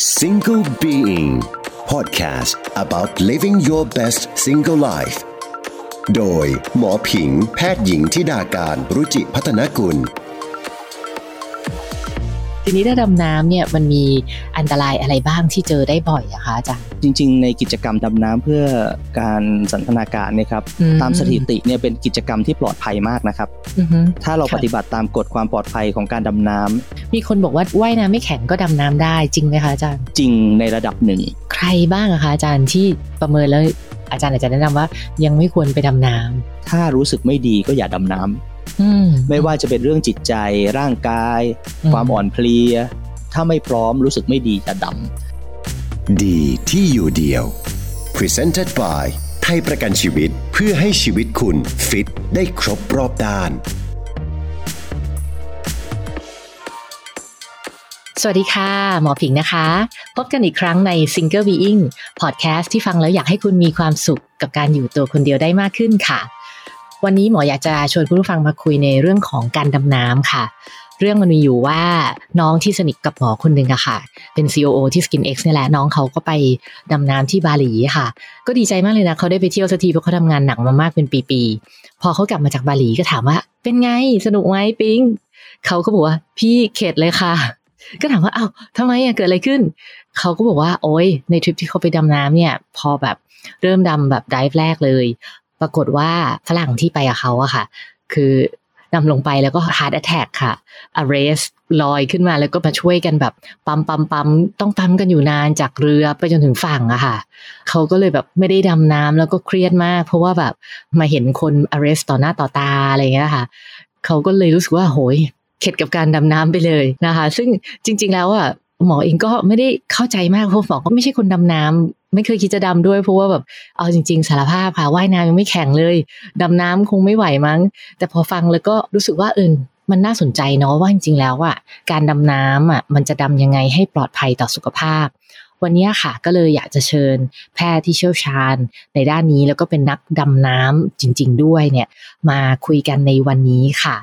Single Being Podcast about living your best single life โดยหมอผิงแพทย์หญิงทิดาการรุจิพัฒนกุล ทีนี้ถ้าดำน้ำเนี่ยมันมีอันตรายอะไรบ้างที่เจอได้บ่อยอะคะอาจารย์ จริง ๆ ในกิจกรรมดำน้ำเพื่อการสันทนาการเนี่ยครับอืม ตามสถิติเนี่ยเป็นกิจกรรมที่ปลอดภัยมากนะครับ อือฮึ ถ้าเราค่ะ ปฏิบัติตามกฎความปลอดภัยของการดำน้ำมีคนบอกว่าว่ายน้ำไม่แข็งก็ดำน้ำได้จริงไหมคะอาจารย์ จริงในระดับหนึ่ง ใครบ้างอะคะอาจารย์ที่ประเมินแล้วอาจารย์อาจจะแนะนำว่ายังไม่ควรไปดำน้ถ้ารู้สึกไม่ดีก็อย่าดำน้ำำอืม ไม่ว่าจะเป็นเรื่องจิตใจร่างกายอืมความอ่อนเพลีย ถ้าไม่พร้อมรู้สึกไม่ดีอย่าดดีที่อยู่เดียว Presented by ไทยประกันชีวิตเพื่อให้ชีวิตคุณฟิตได้ครบรอบด้าน สวัสดีค่ะ หมอผิงนะคะ พบกันอีกครั้งใน Single Being Podcast ที่ฟังแล้วอยากให้คุณมีความสุขกับการอยู่ตัวคนเดียวได้มากขึ้นค่ะ วันนี้หมออยากจะชวนคุณผู้ฟังมาคุยในเรื่องของการดำน้ำค่ะ เรื่องมันมีอยู่ว่าน้องที่สนิทกับหมอคนหนึ่งอะค่ะ เป็น COO ที่ SkinX นี่แหละน้องเขาก็ไปดำน้ำที่บาหลีค่ะ ก็ดีใจมากเลยนะเขาได้ไปเที่ยวสักทีเพราะเขาทำงานหนักมามากเป็นปีๆพอเขากลับมาจากบาหลีก็ถามว่า เป็นไงสนุกไหมปิงเขาก็บอกว่าพี่เข็ดเลยค่ะ ก็ถามว่าอ้าวทำไมอะเกิดอะไรขึ้นเขาก็บอกว่าโอ้ยในทริปที่เขาไปดำน้ำเนี่ย พอแบบเริ่มดำแบบดิฟแรกเลย ปรากฏว่าฝรั่งที่ไปกับเขาอะค่ะ คือดำลงไปแล้วก็ heart attack ค่ะ arrest ลอยขึ้นมาแล้วก็มาช่วยกันแบบปั๊มปั๊มปั๊มต้องปั๊มกันอยู่นานจากเรือไปจนถึงฝั่งอะค่ะเขาก็เลยแบบไม่ได้ดำน้ำแล้วก็เครียดมาก เพราะว่าแบบมาเห็นคน arrest ต่อหน้าต่อตาอะไรอย่างเงี้ยค่ะเขาก็เลยรู้สึกว่าโหยเข็ดกับการดำน้ำไปเลยนะคะ ซึ่งจริง ๆ แล้วอะหมอเองก็ไม่ได้เข้าใจมากเพราะหมอก็ไม่ใช่คนดำน้ำ ไม่เคยคิดจะดำด้วยเพราะว่าแบบเอาจริง ๆ สารภาพค่ะว่ายน้ำยังไม่แข็งเลยดำน้ำคงไม่ไหวมั้ง แต่พอฟังแล้วก็รู้สึกว่าเออมันน่าสนใจเนาะว่าจริงๆแล้วอะการดำน้ำอะมันจะดำยังไงให้ปลอดภัยต่อสุขภาพ วันนี้ค่ะก็เลยอยากจะเชิญแพทย์ที่เชี่ยวชาญ ในด้านนี้แล้วก็เป็นนักดำน้ำจริง ๆ ด้วยเนี่ยมาคุยกันในวันนี้ค่ะ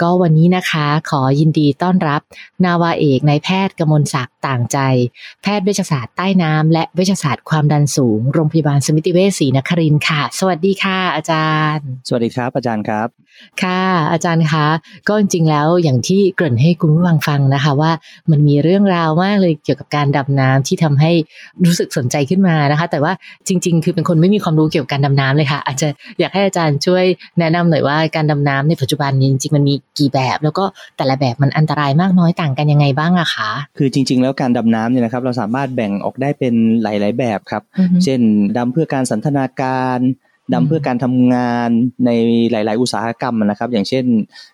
ก็วันนี้นะคะขอยินดีต้อนรับ นาวาเอกนายแพทย์กมลศักดิ์ต่างใจ แพทย์เวชศาสตร์ใต้น้ำและเวชศาสตร์ความดันสูง โรงพยาบาลสมิติเวชศรีนครินทร์ค่ะ สวัสดีค่ะ อาจารย์ำสวัสดีครับ อาจารย์ครับ ค่ะ อาจารย์คะก็จริงๆแล้วอย่างที่เกริ่นให้คุณผู้ฟังฟังนะคะว่ามันมีเรื่องราวมากเลยเกี่ยวกับการดำน้ำที่ทำให้รู้สึกสนใจขึ้นมานะคะ แต่ว่าจริง ๆ คือเป็นคนไม่มีความรู้เกี่ยวกับการดำน้ำเลยค่ะ อาจจะอยากให้อาจารย์ช่วยแนะนำหน่อยว่าการดำน้ำในปัจจุบันนี้จริงๆมันมีกี่แบบ แล้วก็แต่ละแบบมันอันตรายมากน้อยต่างกันยังไงบ้างอะคะ คือจริง ๆ แล้วการดำน้ำเนี่ยนะครับเราสามารถแบ่งออกได้เป็นหลาย ๆ แบบครับอือฮึเช่นดำเพื่อการสันทนาการดำเพื่อการทำงานในหลาย ๆ อุตสาหกรรมนะครับ อย่างเช่น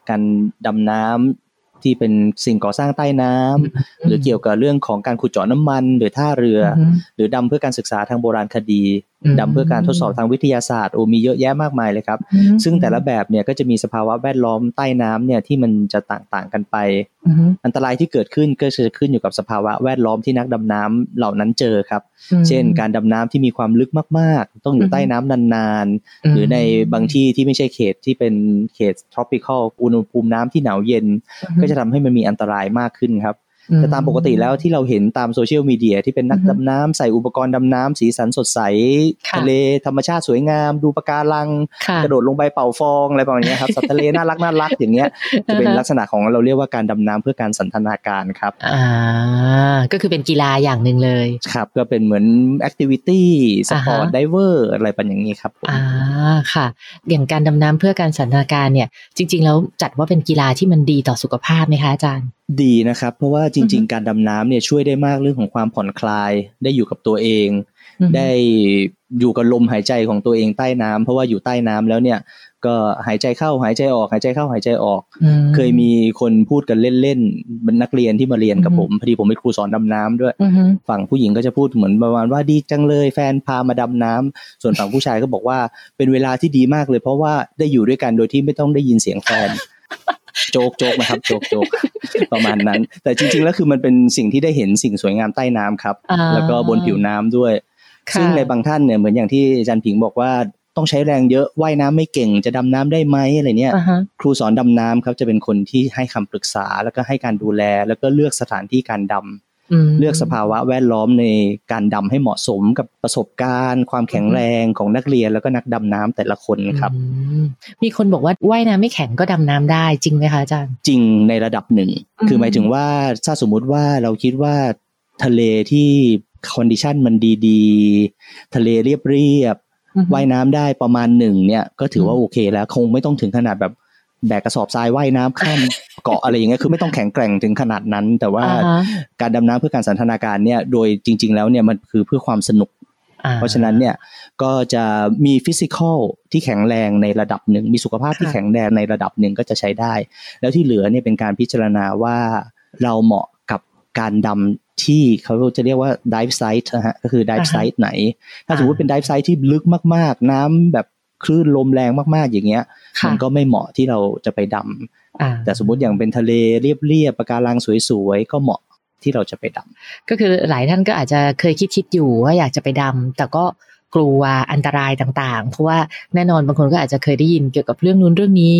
การดำน้ำที่เป็นสิ่งก่อสร้างใต้น้ำหรือเกี่ยวกับเรื่องของการขุดเจาะน้ำมัน หรือท่าเรือออือฮึหรือดำเพื่อการศึกษาทางโบราณคดีอืมดำเพื่อการทดสอบทางวิทยาศาสตร์โอ้มีเยอะแยะมากมายเลยครับอืมซึ่งแต่ละแบบเนี่ยก็จะมีสภาวะแวดล้อมใต้น้ำเนี่ยที่มันจะต่างๆกันไปอือฮึอันตรายที่เกิดขึ้นก็จะขึ้นอยู่กับสภาวะแวดล้อมที่นักดำน้ำเหล่านั้นเจอครับ เช่น การดำน้ำที่มีความลึกมากๆ ต้องอยู่ใต้น้ำนานๆ หรือในบางที่ที่ไม่ใช่เขตที่เป็นเขต tropical อุณหภูมิน้ำที่หนาวเย็น ก็จะทำให้มันมีอันตรายมากขึ้นครับ แต่ตามปกติแล้วที่เราเห็นตาม social media ที่เป็นนักอือฮึดำน้ำใส่อุปกรณ์ดำน้ำสีสันสดใสค่ะทะเลธรรมชาติสวยงาม ดูปะการังค่ะกระโดดลงไปเป่าฟองอะไรประมาณเนี้ยครับสัตว์ทะเลน่ารักน่ารักอย่างเงี้ยจะเป็นอ่าฮะลักษณะของเราเรียกว่าการดำน้ำเพื่อการสันทนาการครับอ่าก็คือเป็นกีฬาอย่างหนึ่งเลยครับก็เป็นเหมือน activity sport อ่าฮะ diver อะไรประมาณอย่างนี้ครับผมอ่า ค่ะ อย่างการดำน้ำเพื่อการสันทนาการเนี่ย จริง ๆ แล้วจัดว่าเป็นกีฬาที่มันดีต่อสุขภาพไหมคะอาจารย์ ดีนะครับ เพราะว่าจริง ๆ การดำน้ำเนี่ยช่วยได้มากเรื่องของความผ่อนคลาย ได้อยู่กับตัวเองอือฮึได้อยู่กับลมหายใจของตัวเองใต้น้ำเพราะว่าอยู่ใต้น้ำแล้วเนี่ย ก็หายใจเข้าหายใจออก หายใจเข้าหายใจออกอืมเคยมีคนพูดกันเล่นๆเป็นนักเรียนที่มาเรียนกับอือฮึผมพอดีผมเป็นครูสอนดำน้ำด้วยอือฮึฝั่งผู้หญิงก็จะพูดเหมือนประมาณว่าดีจังเลยแฟนพามาดำน้ำส่วนฝั่งผู้ชายก็บอกว่าเป็นเวลาที่ดีมากเลย เพราะว่าได้อยู่ด้วยกันโดยที่ไม่ต้องได้ยินเสียงแฟนโจกโจกนะครับโจกโจกประมาณนั้น แต่จริง ๆ แล้วคือมันเป็นสิ่งที่ได้เห็นสิ่งสวยงามใต้น้ำครับอ่าแล้วก็บนผิวน้ำด้วยค่ะซึ่งในบางท่านเนี่ยเหมือนอย่างที่อาจารย์ผิงบอกว่า ต้องใช้แรงเยอะว่ายน้ำไม่เก่งจะดำน้ำได้ไหมอะไรเนี่ยอ่าฮะครูสอนดำน้ำครับจะเป็นคนที่ให้คำปรึกษาแล้วก็ให้การดูแล แล้วก็เลือกสถานที่การดเลือกสภาวะแวดล้อมในการดำให้เหมาะสมกับประสบการณ์ ความแข็งแรงของนักเรียนแล้วก็นักดำน้ำแต่ละคนครับ มีคนบอกว่าว่ายน้ำไม่แข็งก็ดำน้ำได้จริงไหมคะอาจารย์ จริงในระดับหนึ่ง คือหมายถึงว่าถ้าสมมุติว่าเราคิดว่าทะเลที่ condition มันดีๆ ทะเลเรียบเรียบ ว่ายน้ำได้ประมาณหนึ่งเนี่ย ก็ถือว่าโอเคแล้วคงไม่ต้องถึงขนาดแบบแบกกระสอบทรายว่ายน้ำข้ามเกาะอะไรอย่างเงี้ยคือไม่ต้องแข็งแกร่งถึงขนาดนั้น แต่ว่าการดำน้ำเพื่อการสันทนาการเนี่ยโดยจริง ๆ แล้วเนี่ยมันคือเพื่อความสนุก เพราะฉะนั้นเนี่ยก็จะมี physical ที่แข็งแรงในระดับหนึ่งมีสุขภาพที่แข็งแรงในระดับหนึ่งก็จะใช้ได้ แล้วที่เหลือเนี่ยเป็นการพิจารณาว่าเราเหมาะกับการดำ ที่เขาจะเรียกว่า dive site นะฮะก็คือ dive site ไหน ถ้าสมมติเป็น dive site ที่ลึกมากๆ น้ำแบบคลื่นลมแรงมากๆอย่างเงี้ย มันก็ไม่เหมาะที่เราจะไปดำแต่สมมติอย่างเป็นทะเลเรียบๆปะการังสวยๆก็เหมาะที่เราจะไปดำก็คือหลายท่านก็อาจจะเคยคิดคิดอยู่ว่าอยากจะไปดำแต่ก็กลัวอันตรายต่างๆ เพราะว่าแน่นอนบางคนก็อาจจะเคยได้ยินเกี่ยวกับเรื่องนู้นเรื่องนี้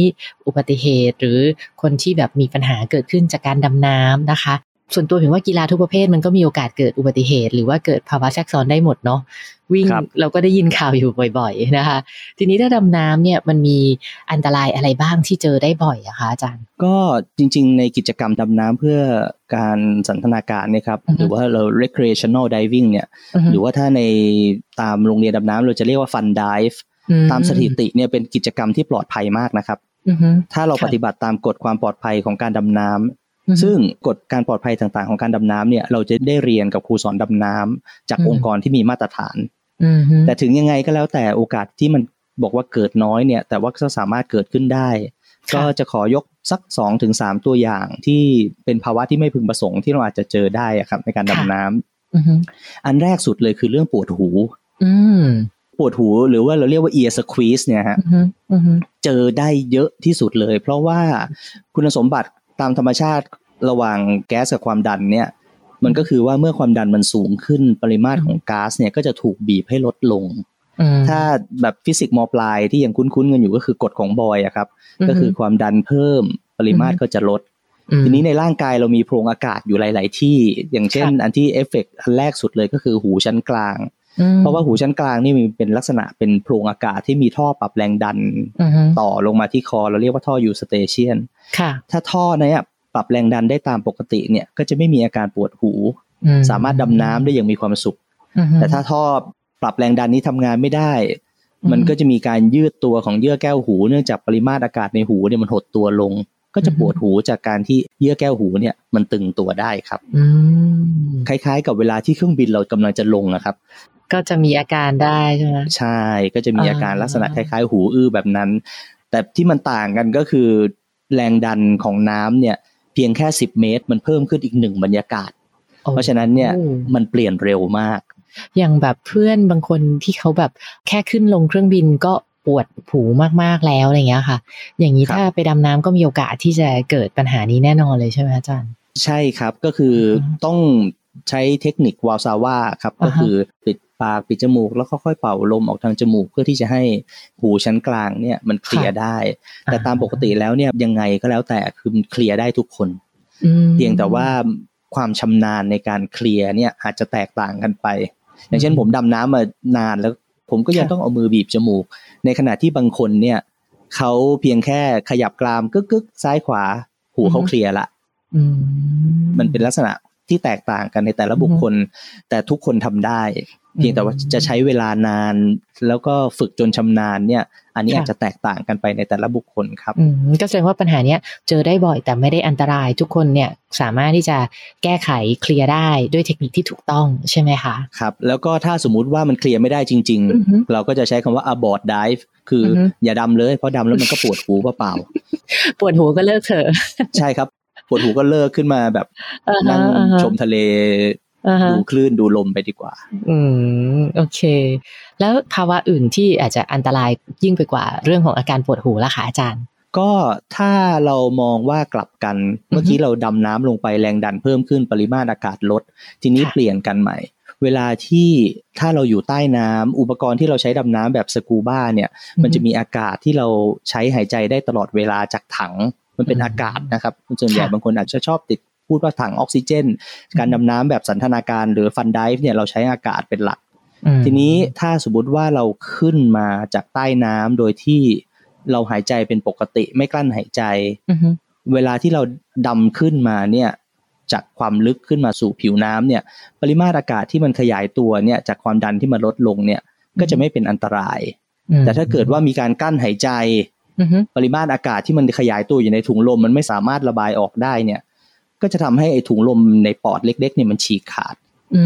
อุบัติเหตุหรือคนที่แบบมีปัญหาเกิดขึ้นจากการดำน้ำนะคะ ส่วนตัวเห็นว่ากีฬาทุกประเภทมันก็มีโอกาสเกิดอุบัติเหตุ หรือว่าเกิดภาวะแทรกซ้อนได้หมดเนาะวิ่งเราก็ได้ยินข่าวอยู่บ่อย ๆ นะคะ ทีนี้ถ้าดำน้ำเนี่ยมันมีอันตรายอะไรบ้างที่เจอได้บ่อยอะคะอาจารย์ ก็จริง ๆ ในกิจกรรมดำน้ำเพื่อการสันทนาการเนี่ยครับหรือว่าเรา recreational diving เนี่ยหรือว่าถ้าในตามโรงเรียนดำน้ำเราจะเรียกว่า fun dive ตามสถิติเนี่ยเป็นกิจกรรมที่ปลอดภัยมากนะครับถ้าเราปฏิบัติตามกฎความปลอดภัยของการดำน้ำ ซึ่งกฎการปลอดภัยต่างๆ ของการดำน้ำเนี่ยเราจะได้เรียนกับครูสอนดำน้ำจากองค์กรที่มีมาตรฐานแต่ถึงยังไงก็แล้วแต่โอกาสที่มันบอกว่าเกิดน้อยเนี่ย แต่ว่าก็สามารถเกิดขึ้นได้ ก็จะขอยกสักสองถึงสามตัวอย่างที่เป็นภาวะที่ไม่พึงประสงค์ที่เราอาจจะเจอได้ครับ ในการดำน้ำอันแรกสุดเลยคือเรื่องปวดหูปวดหูหรือว่าเราเรียกว่า ear squeeze เนี่ยฮะเจอได้เยอะที่สุดเลย เพราะว่าคุณสมบัติ ตามธรรมชาติระหว่างแก๊สกับความดันเนี่ยมันก็คือว่าเมื่อความดันมันสูงขึ้นปริมาตรของก๊าซเนี่ยก็จะถูกบีบให้ลดลง ถ้าแบบฟิสิกส์มอปลายที่ยังคุ้นๆกันอยู่ก็คือกฎของบอยล์อะครับ ก็คือความดันเพิ่มปริมาตรก็จะลด ทีนี้ในร่างกายเรามีโพรงอากาศอยู่หลาย ๆ ที่ อย่างเช่น อันที่เอฟเฟกอันแรกสุดเลยก็คือหูชั้นกลาง เพราะว่าหูชั้นกลางนี่มีเป็นลักษณะเป็นโพรงอากาศที่มีท่อปรับแรงดันต่อลงมาที่คอเราเรียกว่าท่อยูสเตเชียนถ้าท่อนี้ปรับแรงดันได้ตามปกติเนี่ยก็จะไม่มีอาการปวดหู สามารถดำน้ำได้อย่างมีความสุข แต่ถ้าท่อปรับแรงดันนี้ทำงานไม่ได้ มันก็จะมีการยืดตัวของเยื่อแก้วหู เนื่องจากปริมาตรอากาศในหูเนี่ยมันหดตัวลง ก็จะปวดหูจากการที่เยื่อแก้วหูเนี่ยมันตึงตัวได้ครับคล้ายๆ กับเวลาที่เครื่องบินเรากำลังจะลงนะครับ ก็จะมีอาการได้ใช่ไหมใช่ก็จะมีอาการลักษณะคล้ายๆ หูอื้อแบบนั้น แต่ที่มันต่างกันก็คือ แรงดันของน้ำเนี่ย เพียงแค่สิบเมตร มันเพิ่มขึ้นอีกหนึ่งบรรยากาศ เพราะฉะนั้นเนี่ยมันเปลี่ยนเร็วมาก อย่างแบบเพื่อนบางคนที่เขาแบบแค่ขึ้นลงเครื่องบินก็ปวดผูมากๆแล้วอะไรเงี้ยค่ะ อย่างนี้ถ้าไปดำน้ำก็มีโอกาสที่จะเกิดปัญหานี้แน่นอนเลยใช่ไหมอาจารย์ ใช่ครับก็คือต้องใช้เทคนิควาลซาว่าครับก็คือปิด ปากปิดจมูกแล้วค่อยๆเป่าลมออกทางจมูก เพื่อที่จะให้หูชั้นกลางเนี่ยมันเคลียร์ได้ แต่ตามปกติแล้วเนี่ยยังไงก็แล้วแต่คือเคลียร์ได้ทุกคนเพียงแต่ว่าความชำนาญในการเคลียร์เนี่ยอาจจะแตกต่างกันไป อย่างเช่นผมดำน้ำมานานแล้วผมก็ยังต้องเอามือบีบจมูก ในขณะที่บางคนเนี่ยเขาเพียงแค่ขยับกรามกึกกึกซ้ายขวา หูเขาเคลียร์ละมันเป็นลักษณะที่แตกต่างกันในแต่ละบุคคล แต่ทุกคนทำได้ เพียงแต่ว่าจะใช้เวลานาน แล้วก็ฝึกจนชำนาญเนี่ย อันนี้อาจจะแตกต่างกันไปในแต่ละบุคคลครับก็แสดงว่าปัญหาเนี้ยเจอได้บ่อยแต่ไม่ได้อันตราย ทุกคนเนี่ยสามารถที่จะแก้ไขเคลียร์ได้ด้วยเทคนิคที่ถูกต้องใช่ไหมคะครับ แล้วก็ถ้าสมมุติว่ามันเคลียร์ไม่ได้จริง ๆ เราก็จะใช้คำว่า abort dive คืออย่าดำเลยเพราะดำแล้วมันก็ปวดหูเปล่าปวดหูก็เลิกเถอะใช่ครับปวดหูก็เลิกขึ้นมาแบบนั่งชมทะเล ดูคลื่นดูลมไปดีกว่า อืมโอเค แล้วภาวะอื่นที่อาจจะอันตรายยิ่งไปกว่าเรื่องของอาการปวดหูล่ะคะอาจารย์ ก็ถ้าเรามองว่ากลับกัน เมื่อกี้เราดำน้ำลงไปแรงดันเพิ่มขึ้นปริมาตรอากาศลด ทีนี้เปลี่ยนกันใหม่เวลาที่ถ้าเราอยู่ใต้น้ำอุปกรณ์ที่เราใช้ดำน้ำแบบสกูบ้าเนี่ย มันจะมีอากาศที่เราใช้หายใจได้ตลอดเวลาจากถัง มันเป็นอากาศนะครับส่วนใหญ่บางคนอาจจะชอบติด พูดว่าถังออกซิเจน การดำน้ำแบบสันทนาการหรือฟันไดฟ์เนี่ยเราใช้อากาศเป็นหลัก ทีนี้ถ้าสมมติว่าเราขึ้นมาจากใต้น้ำโดยที่เราหายใจเป็นปกติไม่กลั้นหายใจ เวลาที่เราดำขึ้นมาเนี่ยจากความลึกขึ้นมาสู่ผิวน้ำเนี่ย ปริมาตรอากาศที่มันขยายตัวเนี่ยจากความดันที่มันลดลงเนี่ย ก็จะไม่เป็นอันตราย แต่ถ้าเกิดว่ามีการกั้นหายใจ ปริมาตรอากาศที่มันขยายตัวอยู่ในถุงลม มันไม่สามารถระบายออกได้เนี่ย ก็จะทำให้ไอ้ถุงลมในปอดเล็ก ๆ เนี่ยมันฉีกขาด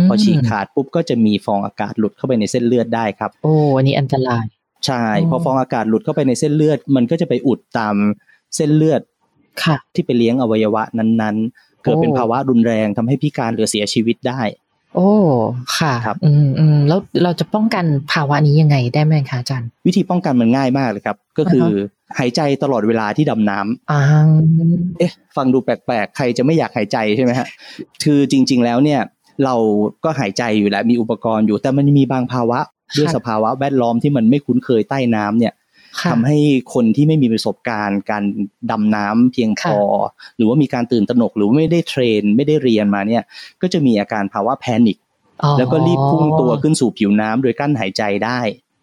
พอฉีกขาดปุ๊บก็จะมีฟองอากาศหลุดเข้าไปในเส้นเลือดได้ครับ โอ้อันนี้อันตรายใช่พอฟองอากาศหลุดเข้าไปในเส้นเลือด มันก็จะไปอุดตามเส้นเลือดค่ะ ที่ไปเลี้ยงอวัยวะนั้นๆ เกิดเป็นภาวะรุนแรงทำให้พิการหรือเสียชีวิตได้ โอ้ค่ะครับอืมอืมแล้วเราจะป้องกันภาวะนี้ยังไงได้ไหมคะอาจารย์ วิธีป้องกันมันง่ายมากเลยครับ ก็คือ หายใจตลอดเวลาที่ดำน้ำอ่าเอ๊ะ ฟังดูแปลกๆ ใครจะไม่อยากหายใจใช่ไหมฮะ คือจริง ๆ แล้วเนี่ย เราก็หายใจอยู่แล้วมีอุปกรณ์อยู่ แต่มันมีบางภาวะ ด้วยสภาวะแวดล้อมที่มันไม่คุ้นเคยใต้น้ำเนี่ยทำให้คนที่ไม่มีประสบการณ์ การดำน้ำเพียงพอ หรือว่ามีการตื่นตระหนกหรือไม่ได้เทรน ไม่ได้เรียนมาเนี่ย ก็จะมีอาการภาวะแพนิคแล้วก็รีบพุ่งตัวขึ้นสู่ผิวน้ำโดยกั้นหายใจได้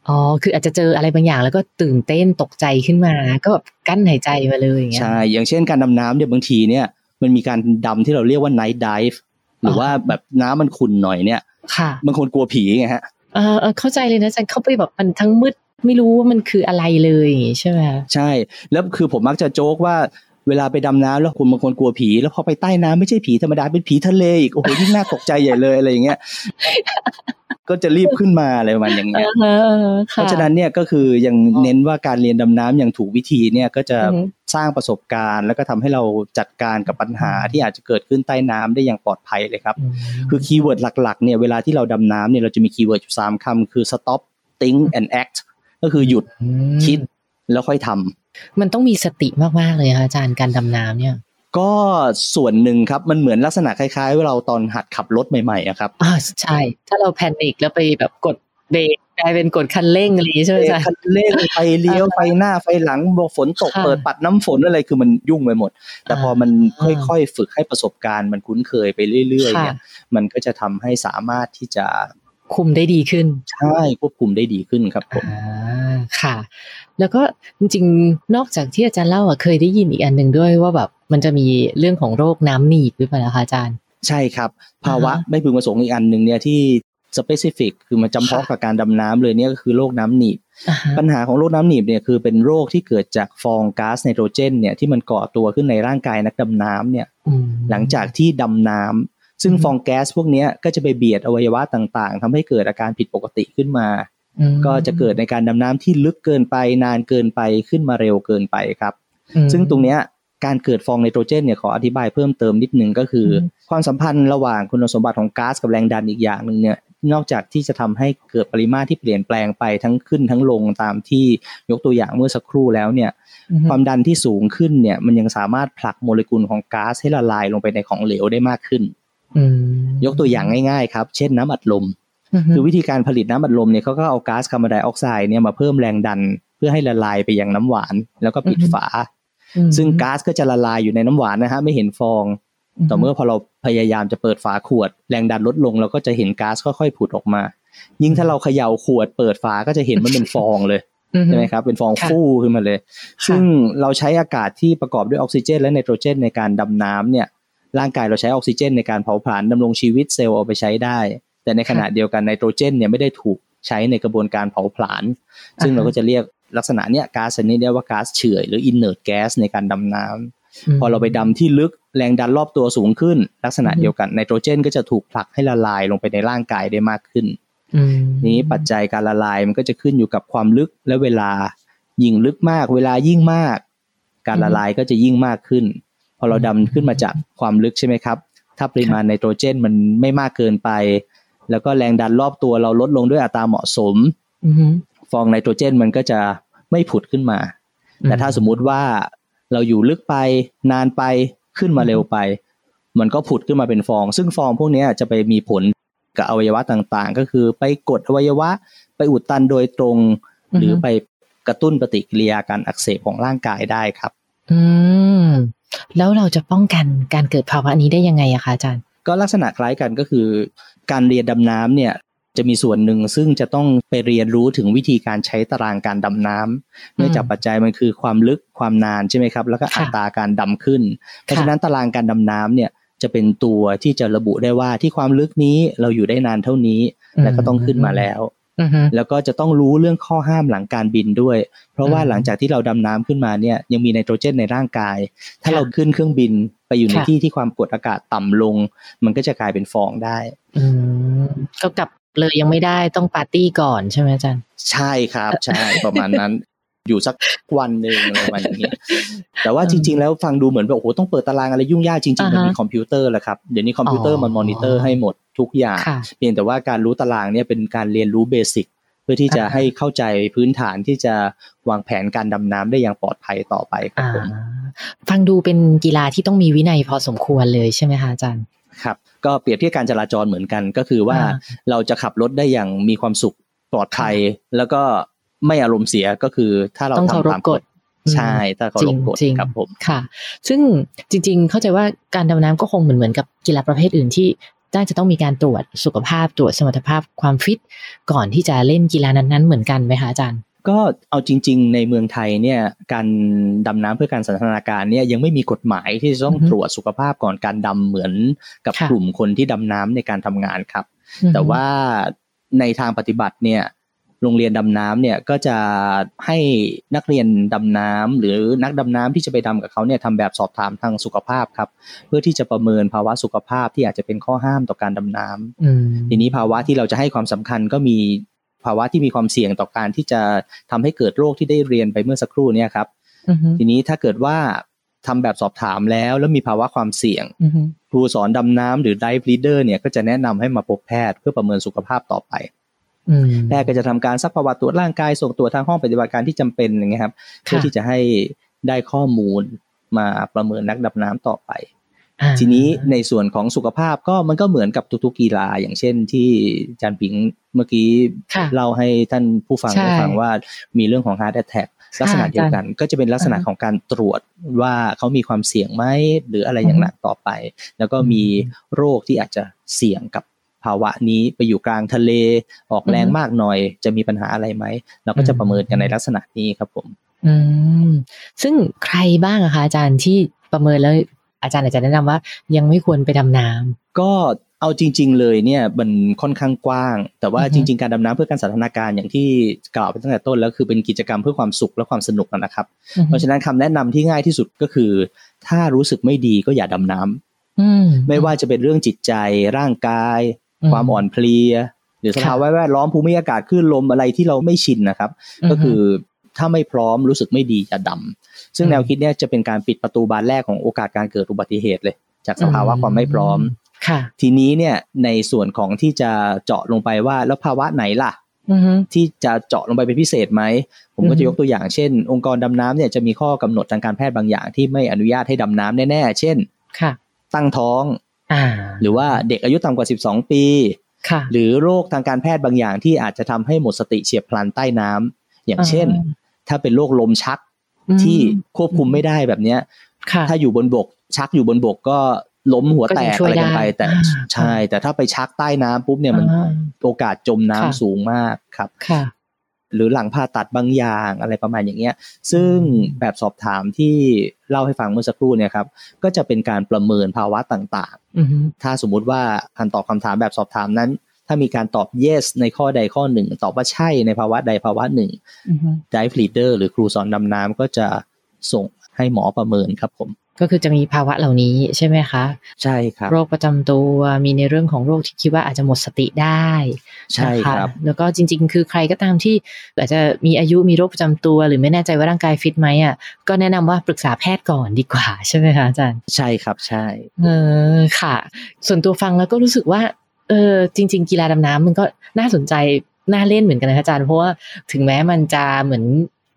อ๋อ คืออาจจะเจออะไรบางอย่างแล้วก็ตื่นเต้นตกใจขึ้นมา ก็แบบกั้นหายใจมาเลยอย่างเงี้ย ใช่ อย่างเช่นการดำน้ำเนี่ยบางทีเนี่ย มันมีการดำที่เราเรียกว่า night dive หรือว่าแบบน้ำมันขุ่นหน่อยเนี่ยค่ะบางคนกลัวผีไงฮะ เออเข้าใจเลยนะจันเข้าไปแบบมันทั้งมืดไม่รู้ว่ามันคืออะไรเลยใช่ไหมใช่ แล้วคือผมมักจะโจ๊กว่า เวลาไปดำน้ำแล้วคุณบางคนกลัวผี แล้วพอไปใต้น้ำไม่ใช่ผีธรรมดาเป็นผีทะเลอีกโอ้โหยิ่งน่าตกใจใหญ่เลยอะไรอย่างเงี้ยก็จะรีบขึ้นมาอะไรประมาณอย่างเงี้ยเพราะฉะนั้นเนี่ยก็คือยังเน้นว่าการเรียนดำน้ำอย่างถูกวิธีเนี่ยก็จะสร้างประสบการณ์ แล้วก็ทำให้เราจัดการกับปัญหาที่อาจจะเกิดขึ้นใต้น้ำได้อย่างปลอดภัยเลยครับ คือ keyword หลักๆเนี่ยเวลาที่เราดำน้ำเนี่ยเราจะมี keyword อยู่สามคำคือ stop think and act ก็คือหยุดคิดแล้วค่อยทำ มันต้องมีสติมากๆเลยค่ะอาจารย์การดำน้ำเนี่ย ก็ส่วนหนึ่งครับมันเหมือนลักษณะคล้ายๆว่าเราตอนหัดขับรถใหม่ๆอะครับอ่าใช่ ถ้าเรา panic แล้วไปแบบกดเบรกกลายเป็นกดคันเร่งอะไรใช่ไหมคันเร่งไฟเลี้ยวไฟหน้าไฟหลังบอกฝนตกเปิดปัดน้ำฝนอะไรคือมันยุ่งไปหมด แต่พอมันค่อยๆ ฝึกให้ประสบการณ์ มันคุ้นเคยไปเรื่อยๆเนี่ยมันก็จะทำให้สามารถที่จะ คุมได้ดีขึ้น ใช่ควบคุมได้ดีขึ้นครับผมค่ะ แล้วก็จริงๆ นอกจากที่อาจารย์เล่าอะเคยได้ยินอีกอันหนึ่งด้วยว่าแบบมันจะมีเรื่องของโรคน้ำหนีบหรือเปล่าคะอาจารย์ ใช่ครับ ภาวะไม่พึงประสงค์อีกอันหนึ่งเนี่ยที่สเปซิฟิกคือมันจำเพาะกับการดำน้ำเลยเนี่ยก็คือโรคน้ำหนีบ ปัญหาของโรคน้ำหนีบเนี่ยคือเป็นโรคที่เกิดจากฟองก๊าซไนโตรเจนเนี่ยที่มันก่อตัวขึ้นในร่างกายนักดำน้ำเนี่ยหลังจากที่ดำน้ำ ซึ่งฟองแก๊สพวกนี้ก็จะไปเบียดอวัยวะต่างๆทำให้เกิดอาการผิดปกติขึ้นมา ก็จะเกิดในการดำน้ำที่ลึกเกินไปนานเกินไปขึ้นมาเร็วเกินไปครับ ซึ่งตรงนี้การเกิดฟองไนโตรเจนเนี่ยขออธิบายเพิ่มเติมนิดนึงก็คือ ความสัมพันธ์ระหว่างคุณสมบัติของก๊าซกับแรงดันอีกอย่างหนึ่งเนี่ยนอกจากที่จะทำให้เกิดปริมาตรที่เปลี่ยนแปลงไปทั้งขึ้นทั้งลงตามที่ยกตัวอย่างเมื่อสักครู่แล้วเนี่ย ความดันที่สูงขึ้นเนี่ยมันยังสามารถผลักโมเลกุลของก๊าซให้ละลายลงไปในของเหลวได้มากขึ้น ยกตัวอย่างง่ายๆครับ เช่นน้ำอัดลม คือวิธีการผลิตน้ำอัดลมเนี่ยเขาก็เอาก๊าซคาร์บอนไดออกไซด์เนี่ยมาเพิ่มแรงดัน เพื่อให้ละลายไปยังน้ำหวาน แล้วก็ปิดฝา ซึ่งก๊าซก็จะละลายอยู่ในน้ำหวานนะฮะไม่เห็นฟอง ต่อเมื่อพอเราพยายามจะเปิดฝาขวด แรงดันลดลงเราก็จะเห็นก๊าซค่อยๆผุดออกมา ยิ่งถ้าเราเขย่าขวดเปิดฝาก็จะเห็นมันเป็นฟองเลยใช่ไหมครับ เป็นฟองฟู่ขึ้นมาเลย ซึ่งเราใช้อากาศที่ประกอบด้วยออกซิเจน และไนโตรเจนในการดำน้ำเนี่ย ร่างกายเราใช้ออกซิเจนในการเผาผลาญดำรงชีวิตเซลล์เอาไปใช้ได้ แต่ในขณะเดียวกันไนโตรเจนเนี่ยไม่ได้ถูกใช้ในกระบวนการเผาผลาญซึ่งเราก็จะเรียกลักษณะเนี้ยก๊าซนี้เรียกว่าก๊าซเฉื่อยหรือ inert gas ในการดำน้ำพอเราไปดำที่ลึกแรงดันรอบตัวสูงขึ้น ลักษณะเดียวกันไนโตรเจนก็จะถูกผลักให้ละลายลงไปในร่างกายได้มากขึ้นนี้ปัจจัยการละลายมันก็จะขึ้นอยู่กับความลึกและเวลายิ่งลึกมาก เวลายิ่งมาก การละลายก็จะยิ่งมากขึ้น พอเราดำขึ้นมาจากความลึกใช่ไหมครับ ถ้าปริมาณไนโตรเจนมันไม่มากเกินไป แล้วก็แรงดันรอบตัวเราลดลงด้วยอัตราเหมาะสมฟองไนโตรเจนมันก็จะไม่ผุดขึ้นมา แต่ถ้าสมมุติว่าเราอยู่ลึกไปนานไปขึ้นมาเร็วไป มันก็ผุดขึ้นมาเป็นฟอง ซึ่งฟองพวกนี้จะไปมีผลกับอวัยวะต่างๆ ก็คือไปกดอวัยวะไปอุดตันโดยตรง หรือไปกระตุ้นปฏิกิริยาการอักเสบของร่างกายได้ครับ อืม แล้วเราจะป้องกันการเกิดภาวะนี้ได้ยังไงอะคะอาจารย์ ก็ลักษณะคล้ายกันก็คือ การเรียนดำน้ำเนี่ยจะมีส่วนหนึ่งซึ่งจะต้องไปเรียนรู้ถึงวิธีการใช้ตารางการดำน้ำเนื่องจากปัจจัยมันคือความลึกความนานใช่ไหมครับ แล้วก็อัตราการดำขึ้น เพราะฉะนั้นตารางการดำน้ำเนี่ยจะเป็นตัวที่จะระบุได้ว่าที่ความลึกนี้เราอยู่ได้นานเท่านี้ แล้วก็ต้องขึ้นมาแล้ว แล้วก็จะต้องรู้เรื่องข้อห้ามหลังการบินด้วย เพราะว่าหลังจากที่เราดำน้ำขึ้นมาเนี่ยยังมีไนโตรเจนในร่างกาย ถ้าเราขึ้นเครื่องบินไปอยู่ในที่ที่ความกดอากาศต่ำลง มันก็จะกลายเป็นฟองได้อืก็กลับเลยยังไม่ได้ต้องปาร์ตี้ก่อนใช่ไหมอาจารย์ ใช่ครับ ใช่ประมาณนั้น อยู่สักวันหนึ่งอะไรประมาณนี้ แต่ว่าจริง ๆ แล้วฟังดูเหมือนแบบโอ้โหต้องเปิดตารางอะไรยุ่งยากจริงๆมันมีคอมพิวเตอร์แหละครับเดี๋ยวนี้คอมพิวเตอร์มันมอนิเตอร์ให้หมดทุกอย่าง เพียงแต่ว่าการรู้ตารางเนี่ยเป็นการเรียนรู้ basic เพื่อที่จะให้เข้าใจพื้นฐานที่จะวางแผนการดำน้ำได้อย่างปลอดภัยต่อไปครับผมฟังดูเป็นกีฬาที่ต้องมีวินัยพอสมควรเลยใช่ไหมคะอาจารย์ครับก็เปรียบเทียบการจราจรเหมือนกันก็คือว่าเราจะขับรถได้อย่างมีความสุขปลอดภัย แล้วก็ ไม่อารมณ์เสียก็คือถ้าเราทำตามกฎใช่ถ้าเขาลงกฎครับผมค่ะ ซึ่งจริง ๆ เข้าใจว่าการดำน้ำก็คงเหมือนเหมือนกับกีฬาประเภทอื่นที่น่าจะต้องมีการตรวจสุขภาพตรวจสมรรถภาพความฟิต ก่อนที่จะเล่นกีฬานั้นๆ เหมือนกันไหมคะอาจารย์ ก็เอาจริง ๆ ในเมืองไทยเนี่ยการดำน้ำเพื่อการสันทนาการเนี่ยยังไม่มีกฎหมายที่จะต้องตรวจสุขภาพก่อนการดำเหมือนกับกลุ่มคนที่ดำน้ำในการทำงานครับ แต่ว่าในทางปฏิบัติเนี่ย โรงเรียนดำน้ำเนี่ยก็จะให้นักเรียนดำน้ำหรือนักดำน้ำที่จะไปดำกับเขาเนี่ยทำแบบสอบถามทางสุขภาพครับ เพื่อที่จะประเมินภาวะสุขภาพที่อาจจะเป็นข้อห้ามต่อการดำน้ำทีนี้ภาวะที่เราจะให้ความสำคัญก็มีภาวะที่มีความเสี่ยงต่อการที่จะทำให้เกิดโรคที่ได้เรียนไปเมื่อสักครู่เนี่ยครับทีนี้ถ้าเกิดว่าทำแบบสอบถามแล้วแล้วมีภาวะความเสี่ยงครูสอนดำน้ำหรือไดฟ์ลีดเดอร์เนี่ยก็จะแนะนำให้มาพบแพทย์เพื่อประเมินสุขภาพต่อไป แพทย์ก็จะทำการซักประวัติตรวจร่างกายส่งตัวทางห้องปฏิบัติการที่จำเป็นอย่างเงี้ยครับเพื่อที่จะให้ได้ข้อมูลมาประเมินนักดำน้ำต่อไป ทีนี้ในส่วนของสุขภาพก็มันก็เหมือนกับทุกๆกีฬา อย่างเช่นที่จานปิงเมื่อกี้เล่าให้ท่านผู้ฟังได้ฟังว่ามีเรื่องของ heart attack ลักษณะเดียวกันก็จะเป็นลักษณะของการตรวจว่าเขามีความเสี่ยงไหมหรืออะไรอย่างหนักต่อไป แล้วก็มีโรคที่อาจจะเสี่ยงกับภาวะนี้ไปอยู่กลางทะเลออกแรงมากหน่อย จะมีปัญหาอะไรไหมเราก็จะประเมินกันในลักษณะนี้ครับผม อืมซึ่งใครบ้างอะคะอาจารย์ที่ประเมินแล้วอาจารย์อาจจะแนะนำว่า ยังไม่ควรไปดำน้ำก็เอาจริง ๆ เลยเนี่ยมันค่อนข้างกว้าง แต่ว่าจริง ๆ การดำน้ำเพื่อการสันทนาการอย่างที่กล่าวไปตั้งแต่ต้นแล้วคือเป็นกิจกรรมเพื่อความสุขและความสนุกนะครับ เพราะฉะนั้นคำแนะนำที่ง่ายที่สุดก็คือ ถ้ารู้สึกไม่ดีก็อย่าดำน้ำไม่ว่าจะเป็นเรื่องจิตใจร่างกาย ความอ่อนเพลียหรือสภาวะแวดล้อมภูมิอากาศคลื่นลมอะไรที่เราไม่ชินนะครับ ก็คือถ้าไม่พร้อมรู้สึกไม่ดีอย่าดำซึ่งแนวคิดเนี้ยจะเป็นการปิดประตูบานแรกของโอกาสการเกิดอุบัติเหตุเลย จากสภาวะความไม่พร้อมทีนี้เนี่ยในส่วนของที่จะเจาะลงไปว่าแล้วภาวะไหนล่ะที่จะเจาะลงไปเป็นพิเศษไหม ผมก็จะยกตัวอย่างเช่น องค์กรดำน้ำเนี่ยจะมีข้อกำหนดทางการแพทย์บางอย่างที่ไม่อนุญาตให้ดำน้ำแน่ๆ เช่นตั้งท้อง หรือว่าเด็กอายุต่ำกว่า 12 ปีหรือโรคทางการแพทย์บางอย่างที่อาจจะทำให้หมดสติเฉียบพลันใต้น้ำอย่างเช่น ถ้าเป็นโรคลมชักที่ควบคุมไม่ได้แบบเนี้ยถ้าอยู่บนบก ชักอยู่บนบกก็ล้มหัวแตกอะไรกันไป แต่ใช่ แต่ถ้าไปชักใต้น้ำปุ๊บเนี่ยมันโอกาสจมน้ำสูงมากครับ หรือหลังผ่าตัดบางอย่างอะไรประมาณอย่างเงี้ย ซึ่งแบบสอบถามที่เล่าให้ฟังเมื่อสักครู่เนี่ยครับ ก็จะเป็นการประเมินภาวะต่างๆ ถ้าสมมุติว่าการตอบคำถามแบบสอบถามนั้น ถ้ามีการตอบ yes ในข้อใดข้อหนึ่ง ตอบว่าใช่ในภาวะใดภาวะหนึ่ง dive leader หรือครูสอนดำน้ำก็จะส่งให้หมอประเมินครับผม ก็คือจะมีภาวะเหล่านี้ใช่ไหมคะ ใช่ครับ โรคประจำตัวมีในเรื่องของโรคที่คิดว่าอาจจะหมดสติได้ ใช่ครับ แล้วก็จริง ๆ คือใครก็ตามที่อาจจะมีอายุมีโรคประจำตัว หรือไม่แน่ใจว่าร่างกายฟิตไหมอะก็แนะนำว่าปรึกษาแพทย์ก่อนดีกว่าใช่ไหมคะอาจารย์ใช่ครับใช่เออค่ะ ส่วนตัวฟังแล้วก็รู้สึกว่าเออจริง ๆ กีฬาดำน้ำมันก็น่าสนใจน่าเล่นเหมือนกันนะอาจารย์เพราะว่าถึงแม้มันจะเหมือน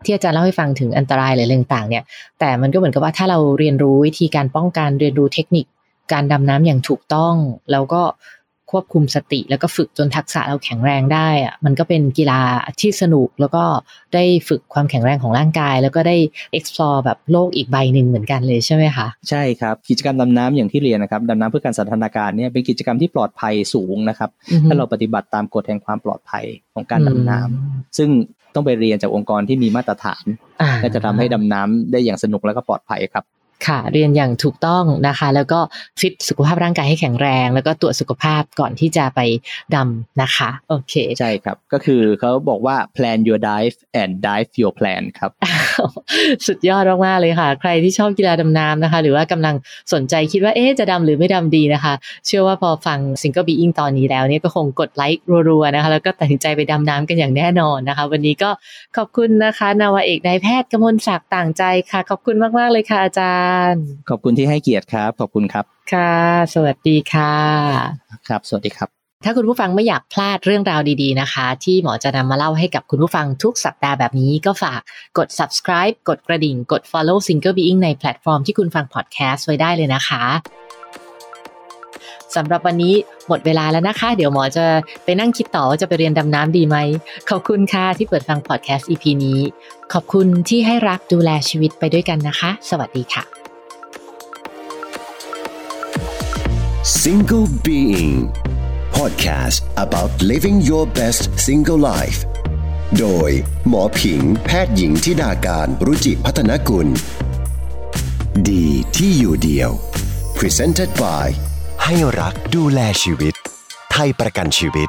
ที่อาจารย์เล่าให้ฟังถึงอันตรายอะไรต่างๆเนี่ย แต่มันก็เหมือนกับว่าถ้าเราเรียนรู้วิธีการป้องกันเรียนรู้เทคนิค การดำน้ำอย่างถูกต้อง แล้วก็ควบคุมสติ แล้วก็ฝึกจนทักษะเราแข็งแรงได้อะมันก็เป็นกีฬาที่สนุกแล้วก็ได้ฝึกความแข็งแรงของร่างกาย แล้วก็ได้ explore แบบโลกอีกใบหนึ่งเหมือนกันเลยใช่ไหมคะใช่ครับกิจกรรมดำน้ำอย่างที่เรียนนะครับดำน้ำเพื่อการสันทนาการเนี่ยเป็นกิจกรรมที่ปลอดภัยสูงนะครับถ้าเราปฏิบัติตามกฎแห่งความปลอดภัยของการดำน้ำซึ่ง ต้องไปเรียนจากองค์กรที่มีมาตรฐานก็จะทำให้ดำน้ำได้อย่างสนุกแล้วก็ปลอดภัยครับ ค่ะ เรียนอย่างถูกต้องนะคะ แล้วก็ฟิตสุขภาพร่างกายให้แข็งแรง แล้วก็ตรวจสุขภาพก่อนที่จะไปดำนะคะ โอเค ใช่ครับ ก็คือเขาบอกว่า plan your dive and dive your plan ครับ สุดยอดมากๆเลยค่ะ ใครที่ชอบกีฬาดำน้ำนะคะ หรือว่ากำลังสนใจคิดว่า เอ๊ะจะดำหรือไม่ดำดีนะคะ เชื่อว่าพอฟัง Single Being ตอนนี้แล้วเนี่ยก็คงกดไลค์รัวๆนะคะ แล้วก็ตัดสินใจไปดำน้ำกันอย่างแน่นอนนะคะ วันนี้ก็ขอบคุณนะคะ นาวาเอกนายแพทย์กมลศักดิ์ต่างใจค่ะ ขอบคุณมากๆเลยค่ะอาจารย์ขอบคุณที่ให้เกียรติครับ ขอบคุณครับ ค่ะ สวัสดีค่ะ ครับ สวัสดีครับถ้าคุณผู้ฟังไม่อยากพลาดเรื่องราวดีๆนะคะ ที่หมอจะนำมาเล่าให้กับคุณผู้ฟังทุกสัปดาห์แบบนี้ก็ฝากกด subscribe กดกระดิ่ง กด follow Single Being ในแพลตฟอร์มที่คุณฟังพอดแคสต์ไว้ได้เลยนะคะสำหรับวันนี้หมดเวลาแล้วนะคะ เดี๋ยวหมอจะไปนั่งคิดต่อว่าจะไปเรียนดำน้ำดีไหม ขอบคุณค่ะที่เปิดฟังพอดแคสต์ EP นี้ ขอบคุณที่ให้รักดูแลชีวิตไปด้วยกันนะคะ สวัสดีค่ะ Single Being Podcast about living your best single life โดย หมอผิง แพทย์หญิงทิดาการรุจิพัฒนกุล ดีที่อยู่เดียว Presented by ให้รักดูแลชีวิต ไทยประกันชีวิต